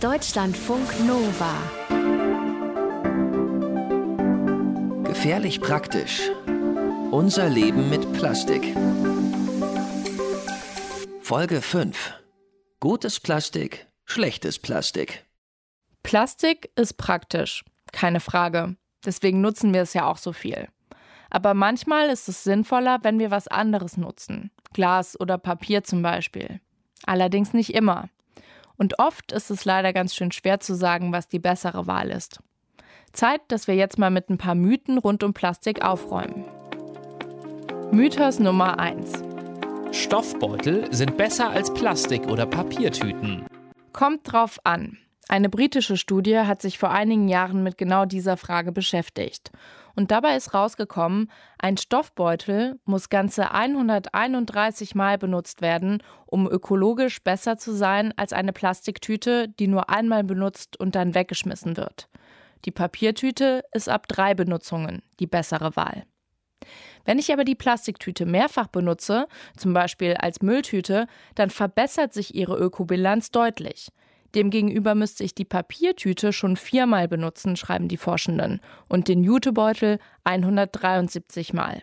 Deutschlandfunk Nova. Gefährlich praktisch. Unser Leben mit Plastik. Folge 5. Gutes Plastik, schlechtes Plastik. Plastik ist praktisch, keine Frage. Deswegen nutzen wir es ja auch so viel. Aber manchmal ist es sinnvoller, wenn wir was anderes nutzen. Glas oder Papier zum Beispiel. Allerdings nicht immer. Und oft ist es leider ganz schön schwer zu sagen, was die bessere Wahl ist. Zeit, dass wir jetzt mal mit ein paar Mythen rund um Plastik aufräumen. Mythos Nummer 1. Stoffbeutel sind besser als Plastik- oder Papiertüten. Kommt drauf an. Eine britische Studie hat sich vor einigen Jahren mit genau dieser Frage beschäftigt. Und dabei ist rausgekommen, ein Stoffbeutel muss ganze 131 Mal benutzt werden, um ökologisch besser zu sein als eine Plastiktüte, die nur einmal benutzt und dann weggeschmissen wird. Die Papiertüte ist ab drei Benutzungen die bessere Wahl. Wenn ich aber die Plastiktüte mehrfach benutze, zum Beispiel als Mülltüte, dann verbessert sich ihre Ökobilanz deutlich. Demgegenüber müsste ich die Papiertüte schon viermal benutzen, schreiben die Forschenden, und den Jutebeutel 173 Mal.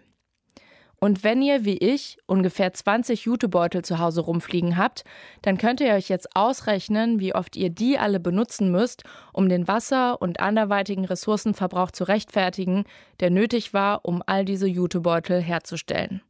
Und wenn ihr, wie ich, ungefähr 20 Jutebeutel zu Hause rumfliegen habt, dann könnt ihr euch jetzt ausrechnen, wie oft ihr die alle benutzen müsst, um den Wasser- und anderweitigen Ressourcenverbrauch zu rechtfertigen, der nötig war, um all diese Jutebeutel herzustellen.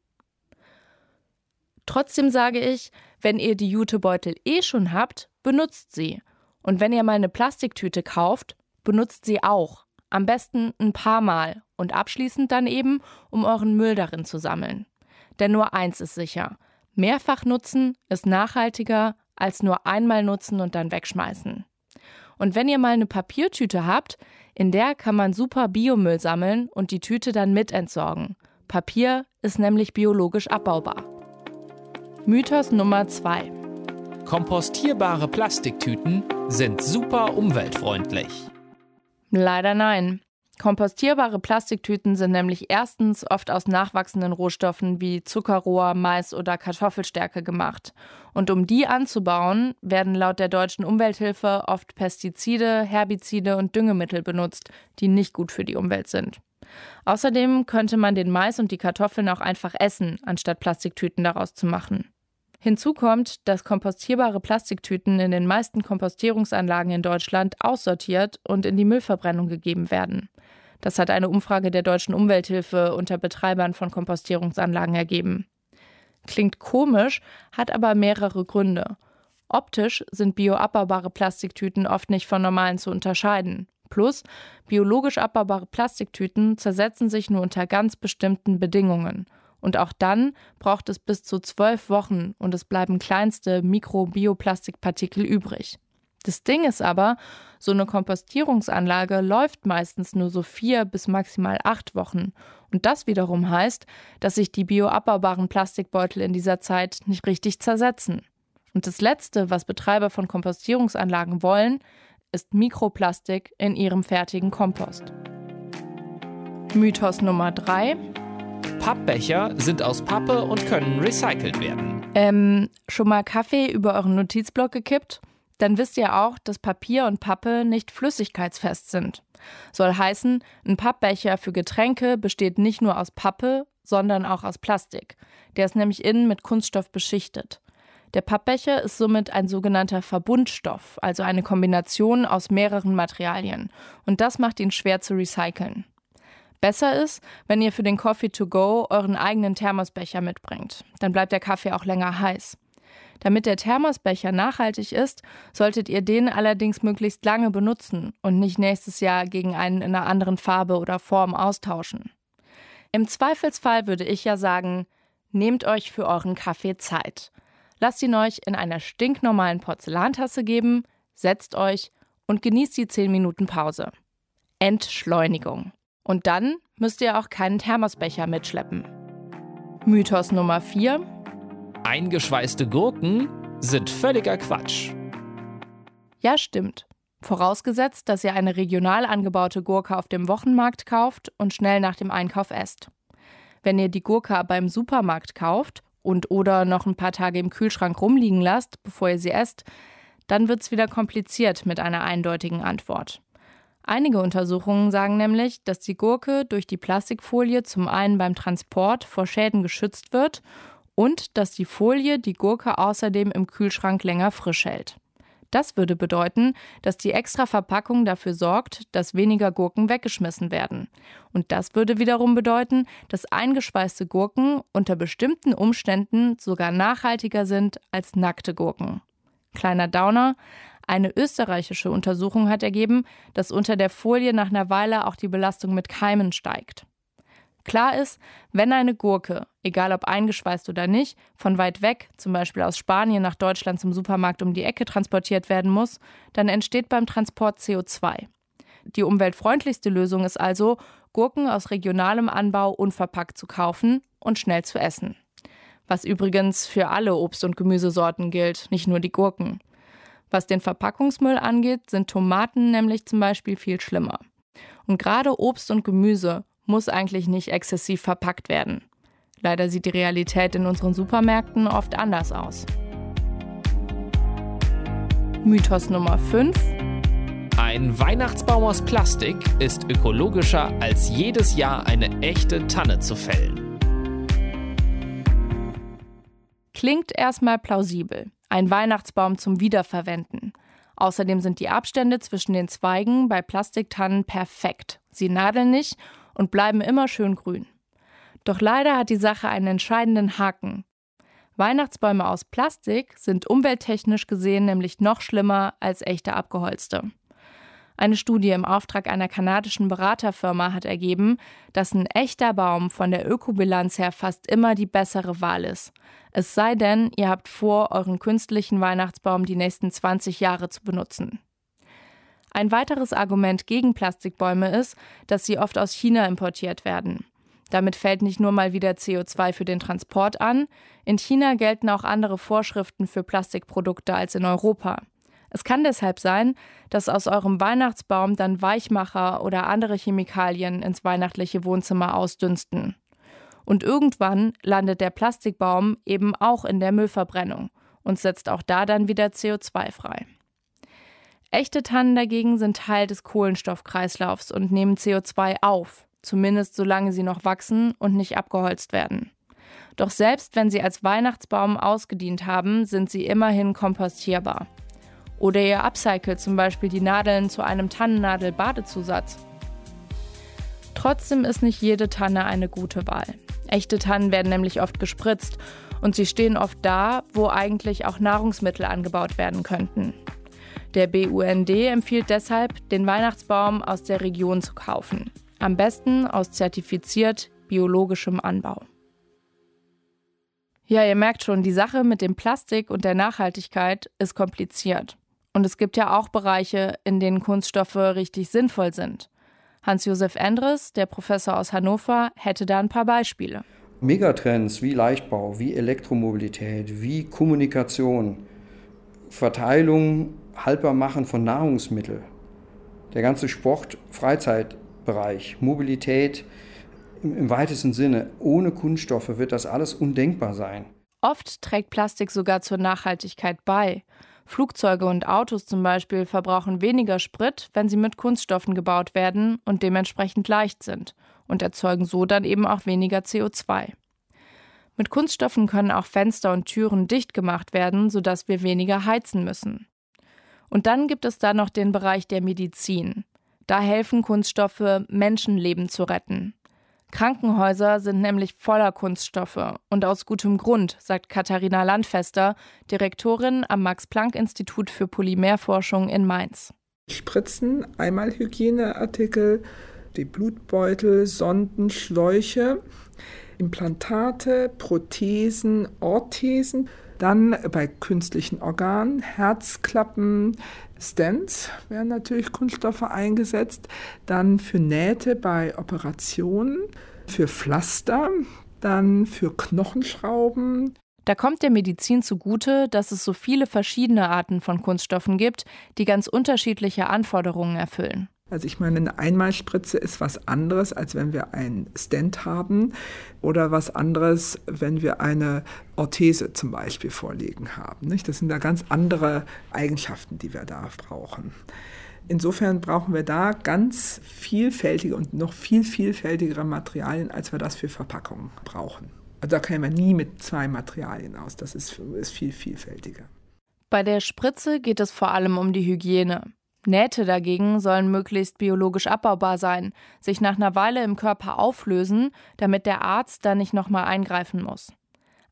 Trotzdem sage ich, wenn ihr die Jutebeutel eh schon habt, benutzt sie. Und wenn ihr mal eine Plastiktüte kauft, benutzt sie auch. Am besten ein paar Mal und abschließend dann eben, um euren Müll darin zu sammeln. Denn nur eins ist sicher: Mehrfach nutzen ist nachhaltiger als nur einmal nutzen und dann wegschmeißen. Und wenn ihr mal eine Papiertüte habt, in der kann man super Biomüll sammeln und die Tüte dann mit entsorgen. Papier ist nämlich biologisch abbaubar. Mythos Nummer 2. Kompostierbare Plastiktüten sind super umweltfreundlich. Leider nein. Kompostierbare Plastiktüten sind nämlich erstens oft aus nachwachsenden Rohstoffen wie Zuckerrohr, Mais oder Kartoffelstärke gemacht. Und um die anzubauen, werden laut der deutschen Umwelthilfe oft Pestizide, Herbizide und Düngemittel benutzt, die nicht gut für die Umwelt sind. Außerdem könnte man den Mais und die Kartoffeln auch einfach essen, anstatt Plastiktüten daraus zu machen. Hinzu kommt, dass kompostierbare Plastiktüten in den meisten Kompostierungsanlagen in Deutschland aussortiert und in die Müllverbrennung gegeben werden. Das hat eine Umfrage der deutschen Umwelthilfe unter Betreibern von Kompostierungsanlagen ergeben. Klingt komisch, hat aber mehrere Gründe. Optisch sind bioabbaubare Plastiktüten oft nicht von normalen zu unterscheiden. Plus, biologisch abbaubare Plastiktüten zersetzen sich nur unter ganz bestimmten Bedingungen. Und auch dann braucht es bis zu zwölf Wochen und es bleiben kleinste Mikrobioplastikpartikel übrig. Das Ding ist aber, so eine Kompostierungsanlage läuft meistens nur so vier bis maximal acht Wochen. Und das wiederum heißt, dass sich die bioabbaubaren Plastikbeutel in dieser Zeit nicht richtig zersetzen. Und das Letzte, was Betreiber von Kompostierungsanlagen wollen, ist Mikroplastik in ihrem fertigen Kompost. Mythos Nummer drei: Pappbecher sind aus Pappe und können recycelt werden. Ähm, schon mal Kaffee über euren Notizblock gekippt? Dann wisst ihr auch, dass Papier und Pappe nicht flüssigkeitsfest sind. Soll heißen, ein Pappbecher für Getränke besteht nicht nur aus Pappe, sondern auch aus Plastik. Der ist nämlich innen mit Kunststoff beschichtet. Der Pappbecher ist somit ein sogenannter Verbundstoff, also eine Kombination aus mehreren Materialien. Und das macht ihn schwer zu recyceln. Besser ist, wenn ihr für den Coffee to go euren eigenen Thermosbecher mitbringt. Dann bleibt der Kaffee auch länger heiß. Damit der Thermosbecher nachhaltig ist, solltet ihr den allerdings möglichst lange benutzen und nicht nächstes Jahr gegen einen in einer anderen Farbe oder Form austauschen. Im Zweifelsfall würde ich ja sagen, nehmt euch für euren Kaffee Zeit. Lasst ihn euch in einer stinknormalen Porzellantasse geben, setzt euch und genießt die 10 Minuten Pause. Entschleunigung. Und dann müsst ihr auch keinen Thermosbecher mitschleppen. Mythos Nummer 4. Eingeschweißte Gurken sind völliger Quatsch. Ja, stimmt. Vorausgesetzt, dass ihr eine regional angebaute Gurke auf dem Wochenmarkt kauft und schnell nach dem Einkauf esst. Wenn ihr die Gurke beim Supermarkt kauft und oder noch ein paar Tage im Kühlschrank rumliegen lasst, bevor ihr sie esst, Dann wird es wieder kompliziert mit einer eindeutigen Antwort. Einige Untersuchungen sagen nämlich, dass die Gurke durch die Plastikfolie zum einen beim Transport vor Schäden geschützt wird und dass die Folie die Gurke außerdem im Kühlschrank länger frisch hält. Das würde bedeuten, dass die extra Verpackung dafür sorgt, dass weniger Gurken weggeschmissen werden. Und das würde wiederum bedeuten, dass eingespeiste Gurken unter bestimmten Umständen sogar nachhaltiger sind als nackte Gurken. Kleiner Downer, eine österreichische Untersuchung hat ergeben, dass unter der Folie nach einer Weile auch die Belastung mit Keimen steigt. Klar ist, wenn eine Gurke, egal ob eingeschweißt oder nicht, von weit weg, zum Beispiel aus Spanien nach Deutschland zum Supermarkt um die Ecke transportiert werden muss, dann entsteht beim Transport CO2. Die umweltfreundlichste Lösung ist also, Gurken aus regionalem Anbau unverpackt zu kaufen und schnell zu essen. Was übrigens für alle Obst- und Gemüsesorten gilt, nicht nur die Gurken. Was den Verpackungsmüll angeht, sind Tomaten nämlich zum Beispiel viel schlimmer. Und gerade Obst und Gemüse muss eigentlich nicht exzessiv verpackt werden. Leider sieht die Realität in unseren Supermärkten oft anders aus. Mythos Nummer 5. Ein Weihnachtsbaum aus Plastik ist ökologischer als jedes Jahr eine echte Tanne zu fällen. Klingt erstmal plausibel. Ein Weihnachtsbaum zum Wiederverwenden. Außerdem sind die Abstände zwischen den Zweigen bei Plastiktannen perfekt. Sie nadeln nicht und bleiben immer schön grün. Doch leider hat die Sache einen entscheidenden Haken. Weihnachtsbäume aus Plastik sind umwelttechnisch gesehen nämlich noch schlimmer als echte abgeholzte. Eine Studie im Auftrag einer kanadischen Beraterfirma hat ergeben, dass ein echter Baum von der Ökobilanz her fast immer die bessere Wahl ist. Es sei denn, ihr habt vor, euren künstlichen Weihnachtsbaum die nächsten 20 Jahre zu benutzen. Ein weiteres Argument gegen Plastikbäume ist, dass sie oft aus China importiert werden. Damit fällt nicht nur mal wieder CO2 für den Transport an, in China gelten auch andere Vorschriften für Plastikprodukte als in Europa. Es kann deshalb sein, dass aus eurem Weihnachtsbaum dann Weichmacher oder andere Chemikalien ins weihnachtliche Wohnzimmer ausdünsten. Und irgendwann landet der Plastikbaum eben auch in der Müllverbrennung und setzt auch da dann wieder CO2 frei. Echte Tannen dagegen sind Teil des Kohlenstoffkreislaufs und nehmen CO2 auf, zumindest solange sie noch wachsen und nicht abgeholzt werden. Doch selbst wenn sie als Weihnachtsbaum ausgedient haben, sind sie immerhin kompostierbar. Oder ihr upcycelt zum Beispiel die Nadeln zu einem Tannennadel-Badezusatz. Trotzdem ist nicht jede Tanne eine gute Wahl. Echte Tannen werden nämlich oft gespritzt und sie stehen oft da, wo eigentlich auch Nahrungsmittel angebaut werden könnten. Der BUND empfiehlt deshalb, den Weihnachtsbaum aus der Region zu kaufen. Am besten aus zertifiziert biologischem Anbau. Ja, ihr merkt schon, die Sache mit dem Plastik und der Nachhaltigkeit ist kompliziert. Und es gibt ja auch Bereiche, in denen Kunststoffe richtig sinnvoll sind. Hans-Josef Endres, der Professor aus Hannover, hätte da ein paar Beispiele. Megatrends wie Leichtbau, wie Elektromobilität, wie Kommunikation, Verteilung, Haltbarmachen von Nahrungsmitteln, der ganze Sport, Freizeitbereich, Mobilität im, im weitesten Sinne, ohne Kunststoffe wird das alles undenkbar sein. Oft trägt Plastik sogar zur Nachhaltigkeit bei. Flugzeuge und Autos zum Beispiel verbrauchen weniger Sprit, wenn sie mit Kunststoffen gebaut werden und dementsprechend leicht sind und erzeugen so dann eben auch weniger CO2. Mit Kunststoffen können auch Fenster und Türen dicht gemacht werden, sodass wir weniger heizen müssen. Und dann gibt es da noch den Bereich der Medizin. Da helfen Kunststoffe, Menschenleben zu retten. Krankenhäuser sind nämlich voller Kunststoffe und aus gutem Grund, sagt Katharina Landfester, Direktorin am Max-Planck-Institut für Polymerforschung in Mainz. Spritzen, Einmalhygieneartikel, die Blutbeutel, Sonden, Schläuche, Implantate, Prothesen, Orthesen. Dann bei künstlichen Organen, Herzklappen, Stents werden natürlich Kunststoffe eingesetzt. Dann für Nähte bei Operationen, für Pflaster, dann für Knochenschrauben. Da kommt der Medizin zugute, dass es so viele verschiedene Arten von Kunststoffen gibt, die ganz unterschiedliche Anforderungen erfüllen. Also ich meine, eine Einmalspritze ist was anderes, als wenn wir einen Stent haben oder was anderes, wenn wir eine Orthese zum Beispiel vorliegen haben. Das sind da ganz andere Eigenschaften, die wir da brauchen. Insofern brauchen wir da ganz vielfältige und noch viel vielfältigere Materialien, als wir das für Verpackungen brauchen. Also da käme man nie mit zwei Materialien aus. Das ist, ist viel vielfältiger. Bei der Spritze geht es vor allem um die Hygiene. Nähte dagegen sollen möglichst biologisch abbaubar sein, sich nach einer Weile im Körper auflösen, damit der Arzt dann nicht nochmal eingreifen muss.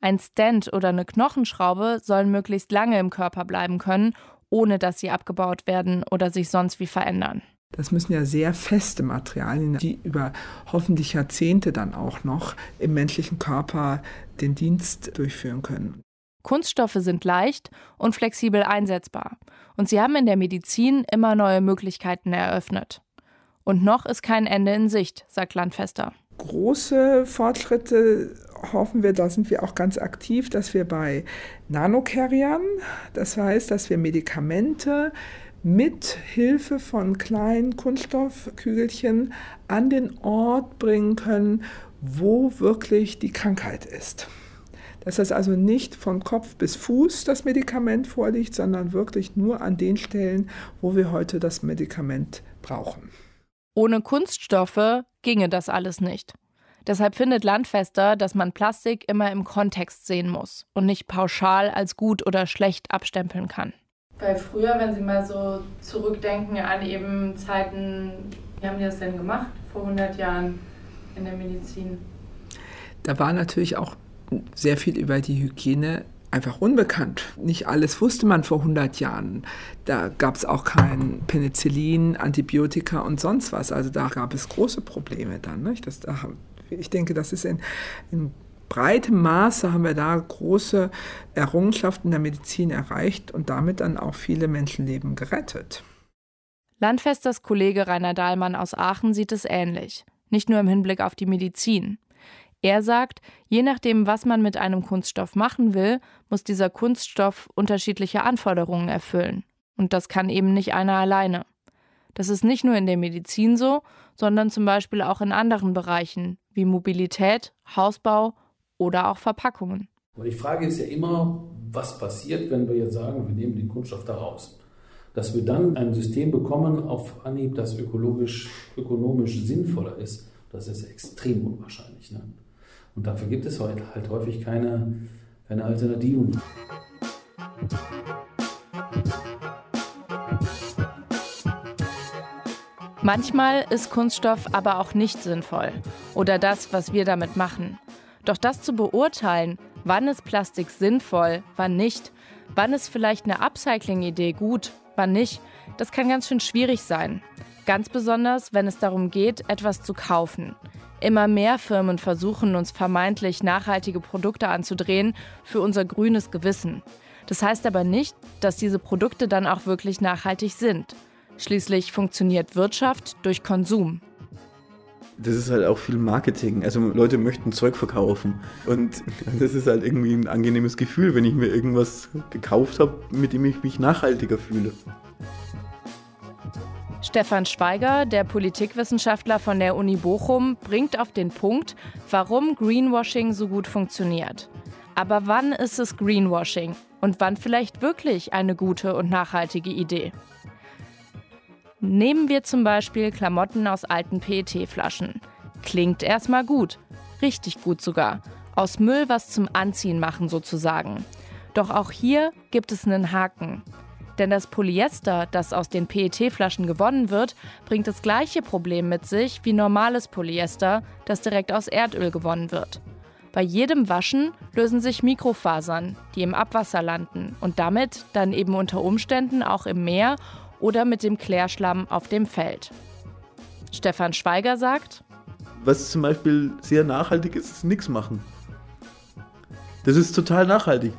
Ein Stent oder eine Knochenschraube sollen möglichst lange im Körper bleiben können, ohne dass sie abgebaut werden oder sich sonst wie verändern. Das müssen ja sehr feste Materialien, die über hoffentlich Jahrzehnte dann auch noch im menschlichen Körper den Dienst durchführen können. Kunststoffe sind leicht und flexibel einsetzbar. Und sie haben in der Medizin immer neue Möglichkeiten eröffnet. Und noch ist kein Ende in Sicht, sagt Landfester. Große Fortschritte hoffen wir, da sind wir auch ganz aktiv, dass wir bei Nanocarriern, das heißt, dass wir Medikamente mit Hilfe von kleinen Kunststoffkügelchen an den Ort bringen können, wo wirklich die Krankheit ist. Dass das also nicht von Kopf bis Fuß das Medikament vorliegt, sondern wirklich nur an den Stellen, wo wir heute das Medikament brauchen. Ohne Kunststoffe ginge das alles nicht. Deshalb findet Landfester, dass man Plastik immer im Kontext sehen muss und nicht pauschal als gut oder schlecht abstempeln kann. Weil früher, wenn Sie mal so zurückdenken an eben Zeiten, wie haben die das denn gemacht vor 100 Jahren in der Medizin? Da war natürlich auch sehr viel über die Hygiene einfach unbekannt. Nicht alles wusste man vor 100 Jahren. Da gab es auch kein Penicillin, Antibiotika und sonst was. Also da gab es große Probleme dann. Nicht? Das, da, ich denke, das ist in, in breitem Maße haben wir da große Errungenschaften der Medizin erreicht und damit dann auch viele Menschenleben gerettet. Landfesters Kollege Rainer Dahlmann aus Aachen sieht es ähnlich, nicht nur im Hinblick auf die Medizin. Er sagt, je nachdem, was man mit einem Kunststoff machen will, muss dieser Kunststoff unterschiedliche Anforderungen erfüllen. Und das kann eben nicht einer alleine. Das ist nicht nur in der Medizin so, sondern zum Beispiel auch in anderen Bereichen wie Mobilität, Hausbau oder auch Verpackungen. Aber die Frage ist ja immer, was passiert, wenn wir jetzt sagen, wir nehmen den Kunststoff da raus? Dass wir dann ein System bekommen auf Anhieb, das ökologisch, ökonomisch sinnvoller ist, das ist extrem unwahrscheinlich. Ne? Und dafür gibt es heute halt häufig keine, keine Alternativen. Manchmal ist Kunststoff aber auch nicht sinnvoll oder das, was wir damit machen. Doch das zu beurteilen, wann ist Plastik sinnvoll, wann nicht, wann ist vielleicht eine Upcycling-Idee gut, wann nicht, das kann ganz schön schwierig sein. Ganz besonders, wenn es darum geht, etwas zu kaufen. Immer mehr Firmen versuchen, uns vermeintlich nachhaltige Produkte anzudrehen für unser grünes Gewissen. Das heißt aber nicht, dass diese Produkte dann auch wirklich nachhaltig sind. Schließlich funktioniert Wirtschaft durch Konsum das ist halt auch viel Marketing. Also Leute möchten Zeug verkaufen. Und das ist halt irgendwie ein angenehmes Gefühl, wenn ich mir irgendwas gekauft habe, mit dem ich mich nachhaltiger fühle. Stefan Schweiger, der Politikwissenschaftler von der Uni Bochum, bringt auf den Punkt, warum Greenwashing so gut funktioniert. Aber wann ist es Greenwashing und wann vielleicht wirklich eine gute und nachhaltige Idee? Nehmen wir zum Beispiel Klamotten aus alten PET-Flaschen. Klingt erstmal gut, richtig gut sogar. Aus Müll was zum Anziehen machen sozusagen. Doch auch hier gibt es einen Haken. Denn das Polyester, das aus den PET-Flaschen gewonnen wird, bringt das gleiche Problem mit sich wie normales Polyester, das direkt aus Erdöl gewonnen wird. Bei jedem Waschen lösen sich Mikrofasern, die im Abwasser landen und damit dann eben unter Umständen auch im Meer oder mit dem Klärschlamm auf dem Feld. Stefan Schweiger sagt, was zum Beispiel sehr nachhaltig ist, ist nichts machen. Das ist total nachhaltig.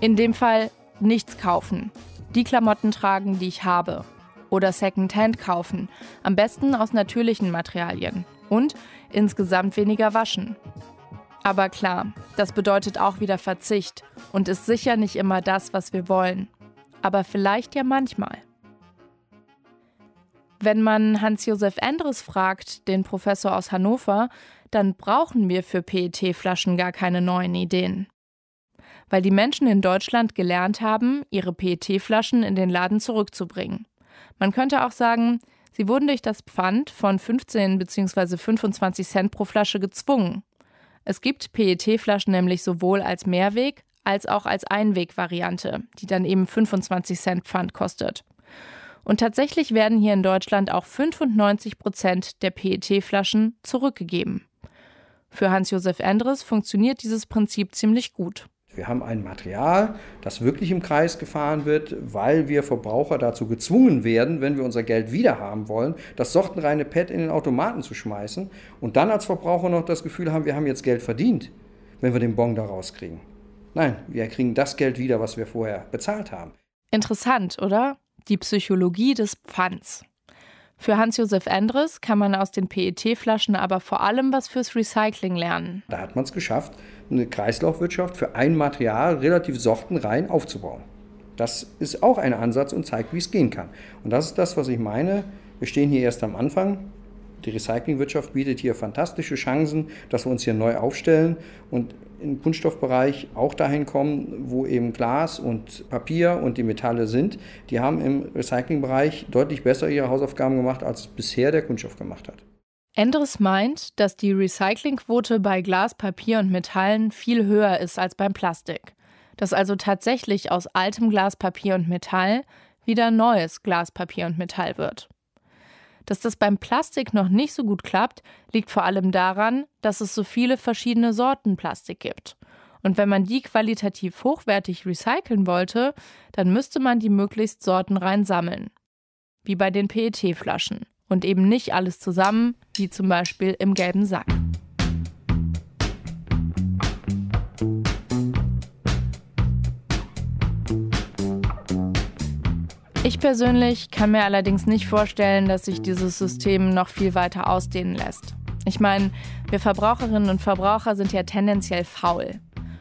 In dem Fall nichts kaufen. Die Klamotten tragen, die ich habe. Oder Secondhand kaufen. Am besten aus natürlichen Materialien. Und insgesamt weniger waschen. Aber klar, das bedeutet auch wieder Verzicht und ist sicher nicht immer das, was wir wollen aber vielleicht ja manchmal. Wenn man Hans-Josef Endres fragt, den Professor aus Hannover, dann brauchen wir für PET-Flaschen gar keine neuen Ideen. Weil die Menschen in Deutschland gelernt haben, ihre PET-Flaschen in den Laden zurückzubringen. Man könnte auch sagen, sie wurden durch das Pfand von 15 bzw. 25 Cent pro Flasche gezwungen. Es gibt PET-Flaschen nämlich sowohl als Mehrweg als auch als Einwegvariante, die dann eben 25 Cent Pfand kostet. Und tatsächlich werden hier in Deutschland auch 95 Prozent der PET-Flaschen zurückgegeben. Für Hans-Josef Endres funktioniert dieses Prinzip ziemlich gut. Wir haben ein Material, das wirklich im Kreis gefahren wird, weil wir Verbraucher dazu gezwungen werden, wenn wir unser Geld wiederhaben wollen, das sortenreine Pad in den Automaten zu schmeißen und dann als Verbraucher noch das Gefühl haben, wir haben jetzt Geld verdient, wenn wir den Bon da rauskriegen. Nein, wir kriegen das Geld wieder, was wir vorher bezahlt haben. Interessant, oder? Die Psychologie des Pfands. Für Hans-Josef Endres kann man aus den PET-Flaschen aber vor allem was fürs Recycling lernen. Da hat man es geschafft, eine Kreislaufwirtschaft für ein Material relativ sortenrein aufzubauen. Das ist auch ein Ansatz und zeigt, wie es gehen kann. Und das ist das, was ich meine. Wir stehen hier erst am Anfang. Die Recyclingwirtschaft bietet hier fantastische Chancen, dass wir uns hier neu aufstellen und im Kunststoffbereich auch dahin kommen, wo eben Glas und Papier und die Metalle sind. Die haben im Recyclingbereich deutlich besser ihre Hausaufgaben gemacht, als bisher der Kunststoff gemacht hat. Endres meint, dass die Recyclingquote bei Glas, Papier und Metallen viel höher ist als beim Plastik. Dass also tatsächlich aus altem Glas, Papier und Metall wieder neues Glas, Papier und Metall wird. Dass das beim Plastik noch nicht so gut klappt, liegt vor allem daran, dass es so viele verschiedene Sorten Plastik gibt. Und wenn man die qualitativ hochwertig recyceln wollte, dann müsste man die möglichst sortenrein sammeln. Wie bei den PET-Flaschen und eben nicht alles zusammen, wie zum Beispiel im gelben Sack. Ich persönlich kann mir allerdings nicht vorstellen, dass sich dieses System noch viel weiter ausdehnen lässt. Ich meine, wir Verbraucherinnen und Verbraucher sind ja tendenziell faul.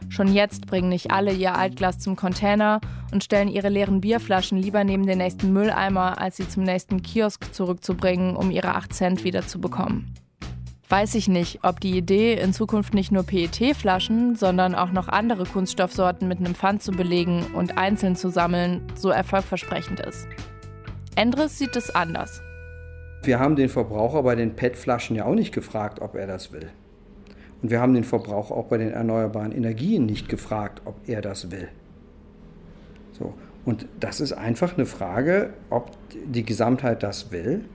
Schon jetzt bringen nicht alle ihr Altglas zum Container und stellen ihre leeren Bierflaschen lieber neben den nächsten Mülleimer, als sie zum nächsten Kiosk zurückzubringen, um ihre 8 Cent wieder zu bekommen. Weiß ich nicht, ob die Idee, in Zukunft nicht nur PET-Flaschen, sondern auch noch andere Kunststoffsorten mit einem Pfand zu belegen und einzeln zu sammeln, so erfolgversprechend ist. Endres sieht es anders. Wir haben den Verbraucher bei den PET-Flaschen ja auch nicht gefragt, ob er das will. Und wir haben den Verbraucher auch bei den erneuerbaren Energien nicht gefragt, ob er das will. So. Und das ist einfach eine Frage, ob die Gesamtheit das will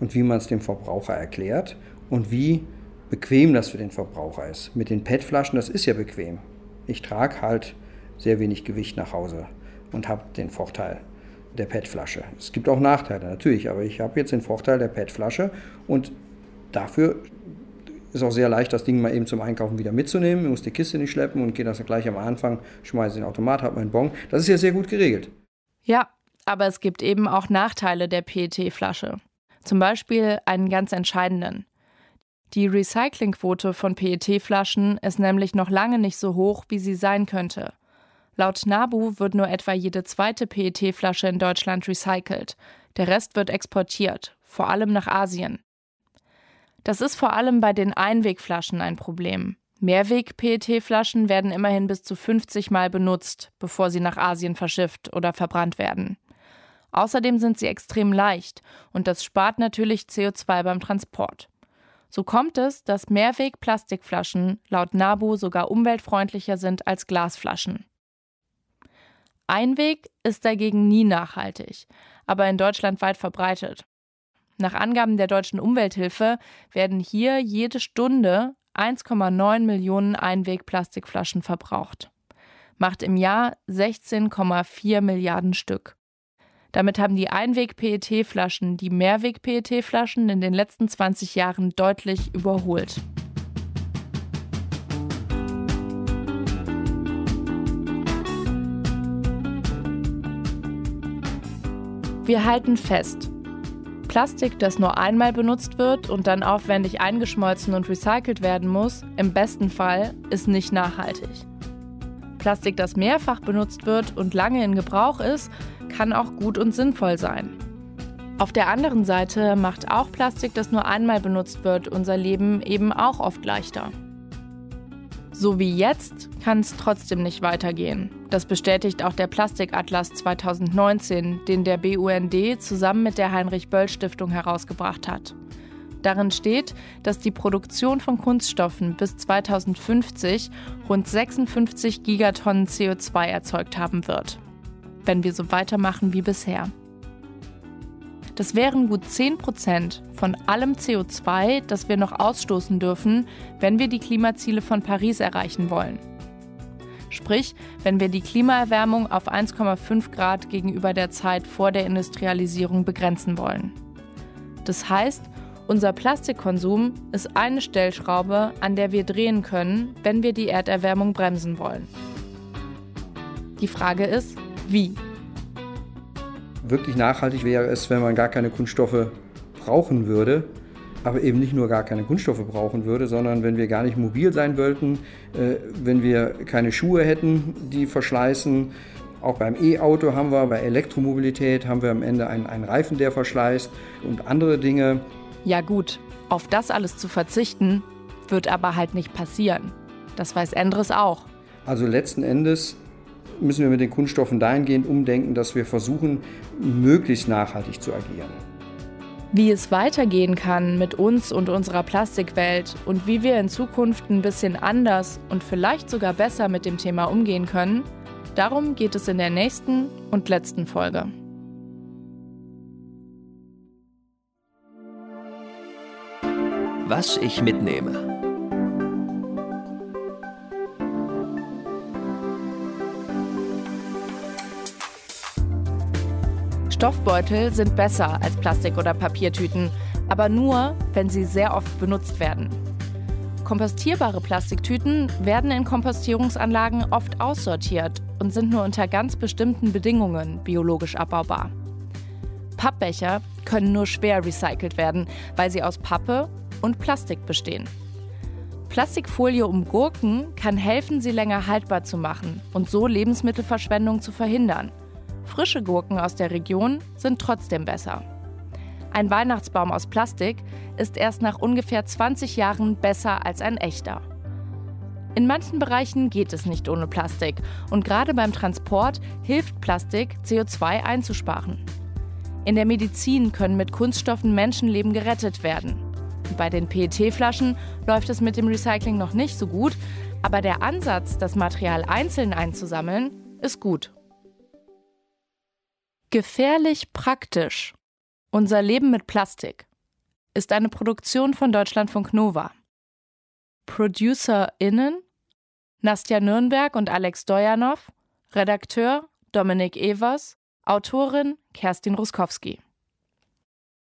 und wie man es dem Verbraucher erklärt und wie bequem das für den Verbraucher ist. Mit den PET-Flaschen, das ist ja bequem. Ich trage halt sehr wenig Gewicht nach Hause und habe den Vorteil der PET-Flasche. Es gibt auch Nachteile natürlich, aber ich habe jetzt den Vorteil der PET-Flasche und dafür ist auch sehr leicht, das Ding mal eben zum Einkaufen wieder mitzunehmen. Ich muss die Kiste nicht schleppen und gehe das gleich am Anfang, schmeiße den Automat, habe meinen Bon. Das ist ja sehr gut geregelt. Ja, aber es gibt eben auch Nachteile der PET-Flasche. Zum Beispiel einen ganz entscheidenden. Die Recyclingquote von PET-Flaschen ist nämlich noch lange nicht so hoch, wie sie sein könnte. Laut NABU wird nur etwa jede zweite PET-Flasche in Deutschland recycelt. Der Rest wird exportiert, vor allem nach Asien. Das ist vor allem bei den Einwegflaschen ein Problem. Mehrweg-PET-Flaschen werden immerhin bis zu 50 Mal benutzt, bevor sie nach Asien verschifft oder verbrannt werden. Außerdem sind sie extrem leicht und das spart natürlich CO2 beim Transport. So kommt es, dass Mehrweg-Plastikflaschen laut NABU sogar umweltfreundlicher sind als Glasflaschen. Einweg ist dagegen nie nachhaltig, aber in Deutschland weit verbreitet. Nach Angaben der deutschen Umwelthilfe werden hier jede Stunde 1,9 Millionen Einweg-Plastikflaschen verbraucht. Macht im Jahr 16,4 Milliarden Stück. Damit haben die Einweg-PET-Flaschen die Mehrweg-PET-Flaschen in den letzten 20 Jahren deutlich überholt. Wir halten fest, Plastik, das nur einmal benutzt wird und dann aufwendig eingeschmolzen und recycelt werden muss, im besten Fall ist nicht nachhaltig. Plastik, das mehrfach benutzt wird und lange in Gebrauch ist, kann auch gut und sinnvoll sein. Auf der anderen Seite macht auch Plastik, das nur einmal benutzt wird, unser Leben eben auch oft leichter. So wie jetzt kann es trotzdem nicht weitergehen. Das bestätigt auch der Plastikatlas 2019, den der BUND zusammen mit der Heinrich Böll Stiftung herausgebracht hat. Darin steht, dass die Produktion von Kunststoffen bis 2050 rund 56 Gigatonnen CO2 erzeugt haben wird, wenn wir so weitermachen wie bisher. Das wären gut 10 Prozent von allem CO2, das wir noch ausstoßen dürfen, wenn wir die Klimaziele von Paris erreichen wollen. Sprich, wenn wir die Klimaerwärmung auf 1,5 Grad gegenüber der Zeit vor der Industrialisierung begrenzen wollen. Das heißt, unser Plastikkonsum ist eine Stellschraube, an der wir drehen können, wenn wir die Erderwärmung bremsen wollen. Die Frage ist, wie? Wirklich nachhaltig wäre es, wenn man gar keine Kunststoffe brauchen würde, aber eben nicht nur gar keine Kunststoffe brauchen würde, sondern wenn wir gar nicht mobil sein wollten, äh, wenn wir keine Schuhe hätten, die verschleißen. Auch beim E-Auto haben wir, bei Elektromobilität haben wir am Ende einen, einen Reifen, der verschleißt und andere Dinge. Ja gut, auf das alles zu verzichten, wird aber halt nicht passieren. Das weiß Endres auch. Also letzten Endes müssen wir mit den Kunststoffen dahingehend umdenken, dass wir versuchen, möglichst nachhaltig zu agieren. Wie es weitergehen kann mit uns und unserer Plastikwelt und wie wir in Zukunft ein bisschen anders und vielleicht sogar besser mit dem Thema umgehen können, darum geht es in der nächsten und letzten Folge. Was ich mitnehme. Stoffbeutel sind besser als Plastik- oder Papiertüten, aber nur, wenn sie sehr oft benutzt werden. Kompostierbare Plastiktüten werden in Kompostierungsanlagen oft aussortiert und sind nur unter ganz bestimmten Bedingungen biologisch abbaubar. Pappbecher können nur schwer recycelt werden, weil sie aus Pappe und Plastik bestehen. Plastikfolie um Gurken kann helfen, sie länger haltbar zu machen und so Lebensmittelverschwendung zu verhindern. Frische Gurken aus der Region sind trotzdem besser. Ein Weihnachtsbaum aus Plastik ist erst nach ungefähr 20 Jahren besser als ein echter. In manchen Bereichen geht es nicht ohne Plastik und gerade beim Transport hilft Plastik, CO2 einzusparen. In der Medizin können mit Kunststoffen Menschenleben gerettet werden. Bei den PET-Flaschen läuft es mit dem Recycling noch nicht so gut, aber der Ansatz, das Material einzeln einzusammeln, ist gut. Gefährlich praktisch. Unser Leben mit Plastik ist eine Produktion von Deutschlandfunk Nova. ProducerInnen Nastja Nürnberg und Alex Dojanow, Redakteur Dominik Evers, Autorin Kerstin Ruskowski.